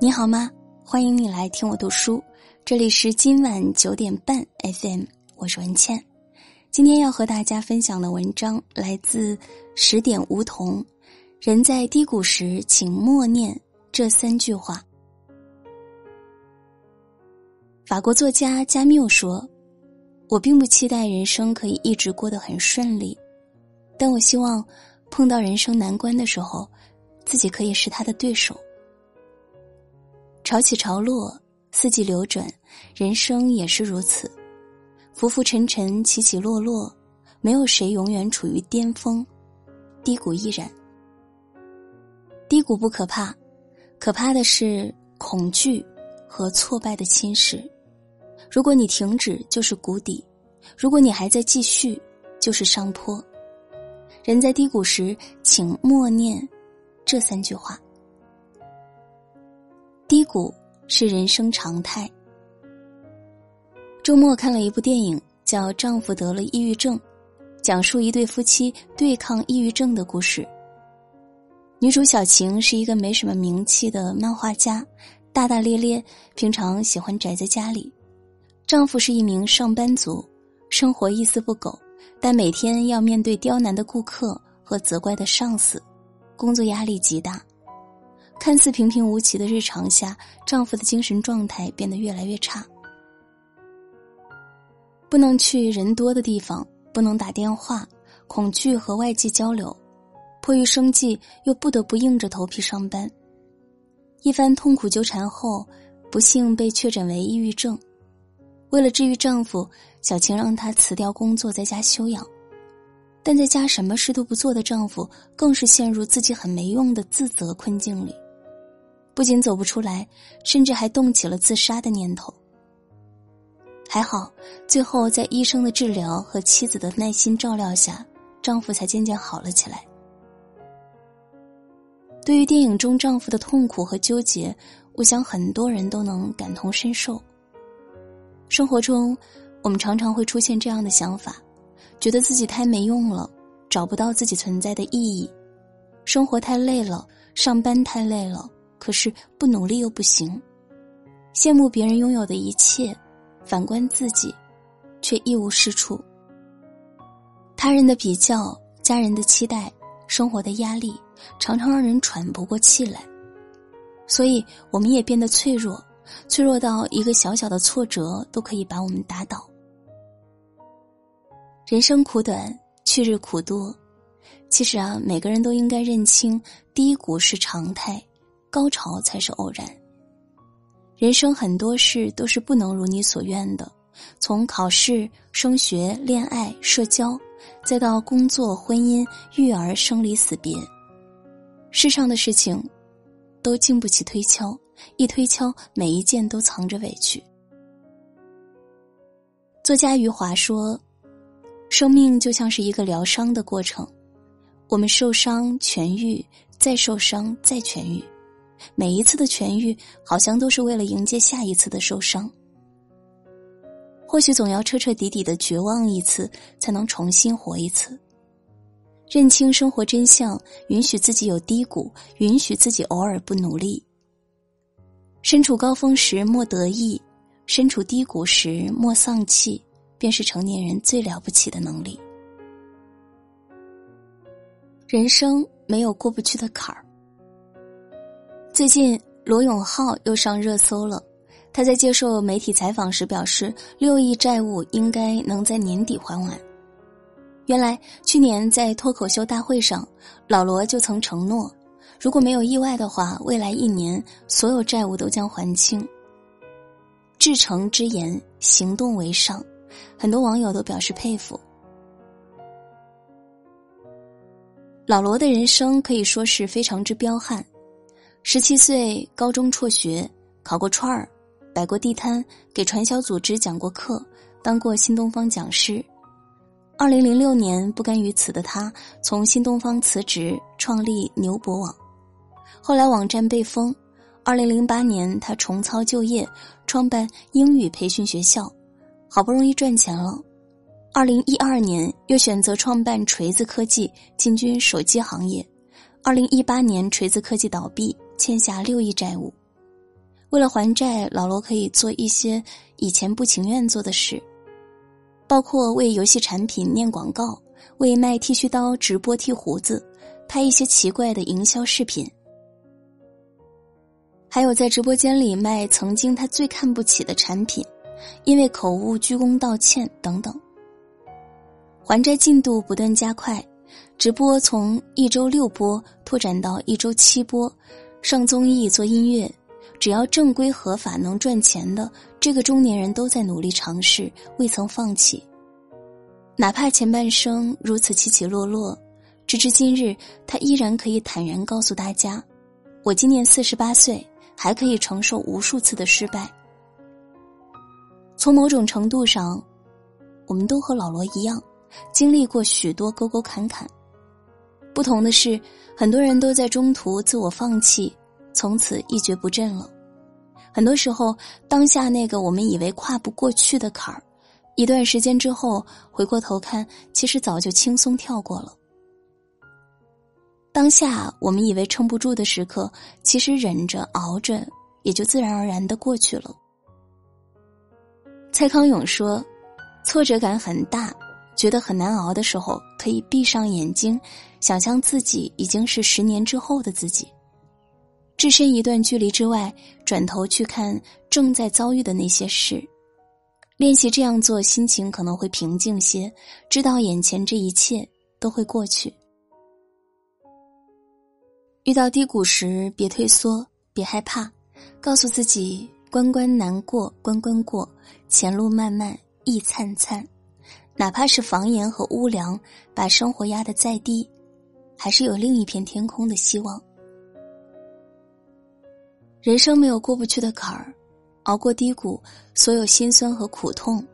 你好吗？欢迎你来听我读书，这里是今晚九点半 FM，我是文倩。今天要和大家分享的文章来自十点梧桐。人在低谷时，请默念这三句话。法国作家加缪说：“我并不期待人生可以一直过得很顺利，但我希望碰到人生难关的时候，自己可以是他的对手。”潮起潮落，四季流转，人生也是如此，浮浮沉沉，起起落落，没有谁永远处于巅峰，低谷亦然。低谷不可怕，可怕的是恐惧和挫败的侵蚀。如果你停止，就是谷底；如果你还在继续，就是上坡。人在低谷时，请默念这三句话。低谷是人生常态。周末看了一部电影，叫《丈夫得了抑郁症》，讲述一对夫妻对抗抑郁症的故事。女主小晴是一个没什么名气的漫画家，大大咧咧，平常喜欢宅在家里。丈夫是一名上班族，生活一丝不苟，但每天要面对刁难的顾客和责怪的上司，工作压力极大。看似平平无奇的日常下，丈夫的精神状态变得越来越差。不能去人多的地方，不能打电话，恐惧和外界交流，迫于生计又不得不硬着头皮上班。一番痛苦纠缠后，不幸被确诊为抑郁症。为了治愈丈夫，小晴让他辞掉工作，在家休养。但在家什么事都不做的丈夫，更是陷入自己很没用的自责困境里。不仅走不出来，甚至还动起了自杀的念头。还好，最后在医生的治疗和妻子的耐心照料下，丈夫才渐渐好了起来。对于电影中丈夫的痛苦和纠结，我想很多人都能感同身受。生活中，我们常常会出现这样的想法：觉得自己太没用了，找不到自己存在的意义；生活太累了，上班太累了。可是不努力又不行，羡慕别人拥有的一切，反观自己，却一无是处。他人的比较、家人的期待、生活的压力，常常让人喘不过气来。所以，我们也变得脆弱，脆弱到一个小小的挫折都可以把我们打倒。人生苦短，去日苦多。其实啊，每个人都应该认清低谷是常态。高潮才是偶然。人生很多事都是不能如你所愿的，从考试、升学、恋爱、社交，再到工作、婚姻、育儿、生离死别，世上的事情都经不起推敲，一推敲，每一件都藏着委屈。作家余华说：“生命就像是一个疗伤的过程，我们受伤、痊愈，再受伤，再痊愈。”每一次的痊愈，好像都是为了迎接下一次的受伤。或许总要彻彻底底的绝望一次，才能重新活一次。认清生活真相，允许自己有低谷，允许自己偶尔不努力。身处高峰时莫得意，身处低谷时莫丧气，便是成年人最了不起的能力。人生没有过不去的坎儿。最近，罗永浩又上热搜了。他在接受媒体采访时表示，六亿债务应该能在年底还完。原来，去年在脱口秀大会上，老罗就曾承诺，如果没有意外的话，未来一年所有债务都将还清。至诚之言，行动为上，很多网友都表示佩服。老罗的人生可以说是非常之彪悍。十七岁，高中辍学，考过串儿，摆过地摊，给传销组织讲过课，当过新东方讲师。二零零六年，不甘于此的他从新东方辞职，创立牛博网。后来网站被封。二零零八年，他重操旧业，创办英语培训学校，好不容易赚钱了。二零一二年，又选择创办锤子科技，进军手机行业。二零一八年，锤子科技倒闭。欠下六亿债务，为了还债，老罗可以做一些以前不情愿做的事，包括为游戏产品念广告，为卖剃须刀直播剃胡子，拍一些奇怪的营销视频，还有在直播间里卖曾经他最看不起的产品，因为口误鞠躬道歉等等。还债进度不断加快，直播从一周六播拓展到一周七播，上综艺做音乐。只要正规合法能赚钱的，这个中年人都在努力尝试，未曾放弃。哪怕前半生如此起起落落，直至今日，他依然可以坦然告诉大家：“我今年四十八岁，还可以承受无数次的失败。”从某种程度上，我们都和老罗一样，经历过许多沟沟坎坎。不同的是，很多人都在中途自我放弃。从此一蹶不振了。很多时候，当下那个我们以为跨不过去的坎儿，一段时间之后回过头看，其实早就轻松跳过了。当下我们以为撑不住的时刻，其实忍着熬着，也就自然而然的过去了。蔡康永说：“挫折感很大，觉得很难熬的时候，可以闭上眼睛，想象自己已经是十年之后的自己。”置身一段距离之外，转头去看正在遭遇的那些事，练习这样做，心情可能会平静些。知道眼前这一切都会过去。遇到低谷时，别退缩，别害怕，告诉自己：关关难过关关过，前路漫漫亦灿灿。哪怕是房檐和屋梁把生活压得再低，还是有另一片天空的希望。人生没有过不去的坎儿，熬过低谷，所有心酸和苦痛，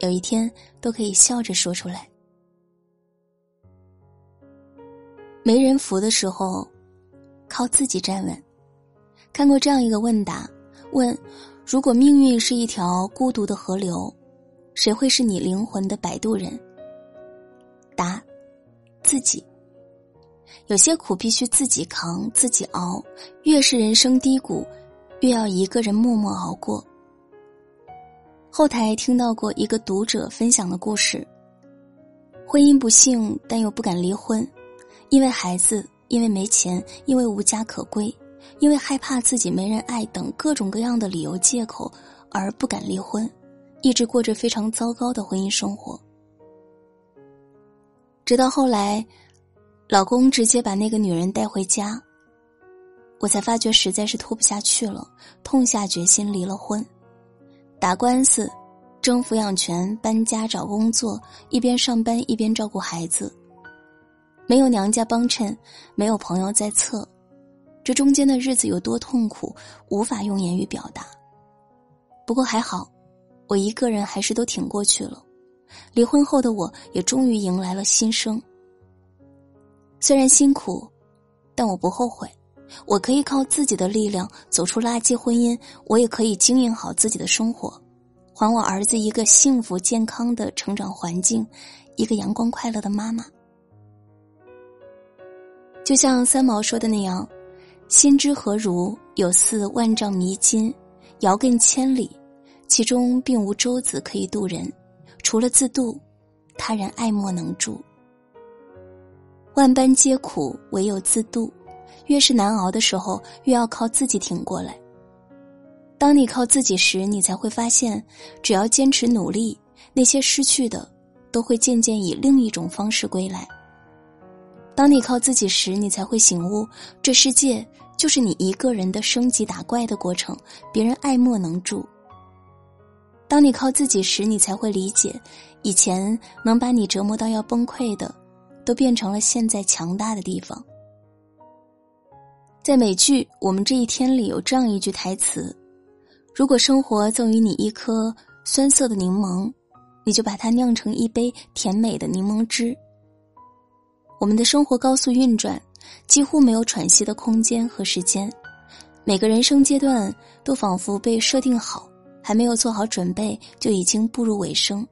有一天都可以笑着说出来。没人扶的时候，靠自己站稳。看过这样一个问答：问，如果命运是一条孤独的河流，谁会是你灵魂的摆渡人？答：自己。有些苦必须自己扛，自己熬。越是人生低谷，越要一个人默默熬过。后台听到过一个读者分享的故事：婚姻不幸，但又不敢离婚，因为孩子，因为没钱，因为无家可归，因为害怕自己没人爱等各种各样的理由借口而不敢离婚，一直过着非常糟糕的婚姻生活。直到后来。老公直接把那个女人带回家，我才发觉实在是拖不下去了，痛下决心离了婚，打官司，争抚养权，搬家找工作，一边上班一边照顾孩子，没有娘家帮衬，没有朋友在侧，这中间的日子有多痛苦，无法用言语表达。不过还好，我一个人还是都挺过去了，离婚后的我也终于迎来了新生。虽然辛苦，但我不后悔。我可以靠自己的力量走出垃圾婚姻，我也可以经营好自己的生活，还我儿子一个幸福健康的成长环境，一个阳光快乐的妈妈。就像三毛说的那样：“心之何如？有似万丈迷津，遥亘千里，其中并无舟子可以渡人，除了自渡，他人爱莫能助。”万般皆苦，唯有自渡。越是难熬的时候，越要靠自己挺过来。当你靠自己时，你才会发现，只要坚持努力，那些失去的，都会渐渐以另一种方式归来。当你靠自己时，你才会醒悟，这世界就是你一个人的升级打怪的过程，别人爱莫能助。当你靠自己时，你才会理解，以前能把你折磨到要崩溃的。都变成了现在强大的地方。在美剧《我们这一天》里有这样一句台词：“如果生活赠予你一颗酸涩的柠檬，你就把它酿成一杯甜美的柠檬汁。”我们的生活高速运转，几乎没有喘息的空间和时间。每个人生阶段都仿佛被设定好，还没有做好准备，就已经步入尾声。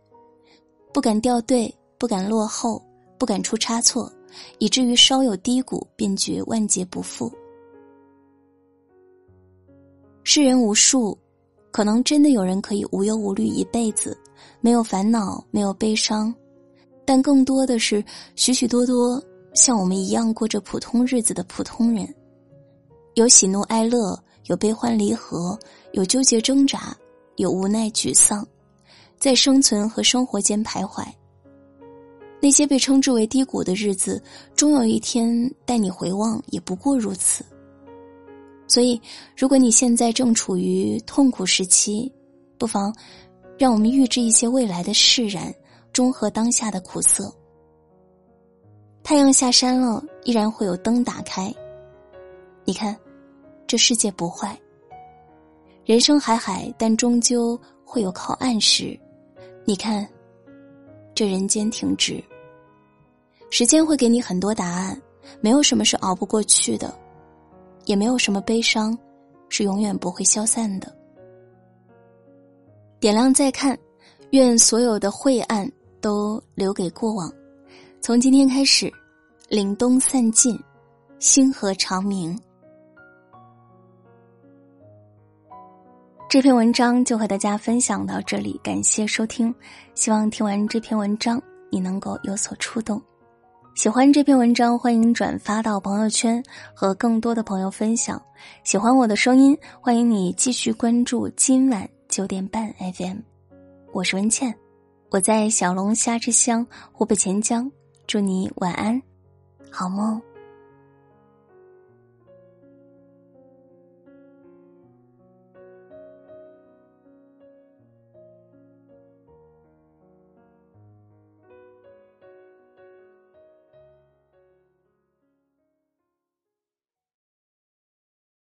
不敢掉队，不敢落后。不敢出差错，以至于稍有低谷便觉万劫不复。世人无数，可能真的有人可以无忧无虑一辈子，没有烦恼，没有悲伤，但更多的是许许多多像我们一样过着普通日子的普通人，有喜怒哀乐，有悲欢离合，有纠结挣扎，有无奈沮丧，在生存和生活间徘徊。那些被称之为低谷的日子，终有一天带你回望，也不过如此。所以，如果你现在正处于痛苦时期，不妨让我们预知一些未来的释然，中和当下的苦涩。太阳下山了，依然会有灯打开。你看，这世界不坏。人生海海，但终究会有靠岸时。你看。这人间停止，时间会给你很多答案，没有什么是熬不过去的，也没有什么悲伤是永远不会消散的。点亮再看，愿所有的晦暗都留给过往，从今天开始，凛冬散尽，星河长明。这篇文章就和大家分享到这里，感谢收听。希望听完这篇文章，你能够有所触动。喜欢这篇文章，欢迎转发到朋友圈，和更多的朋友分享。喜欢我的声音，欢迎你继续关注今晚九点半 FM。我是文倩，我在小龙虾之乡湖北潜江，祝你晚安，好梦。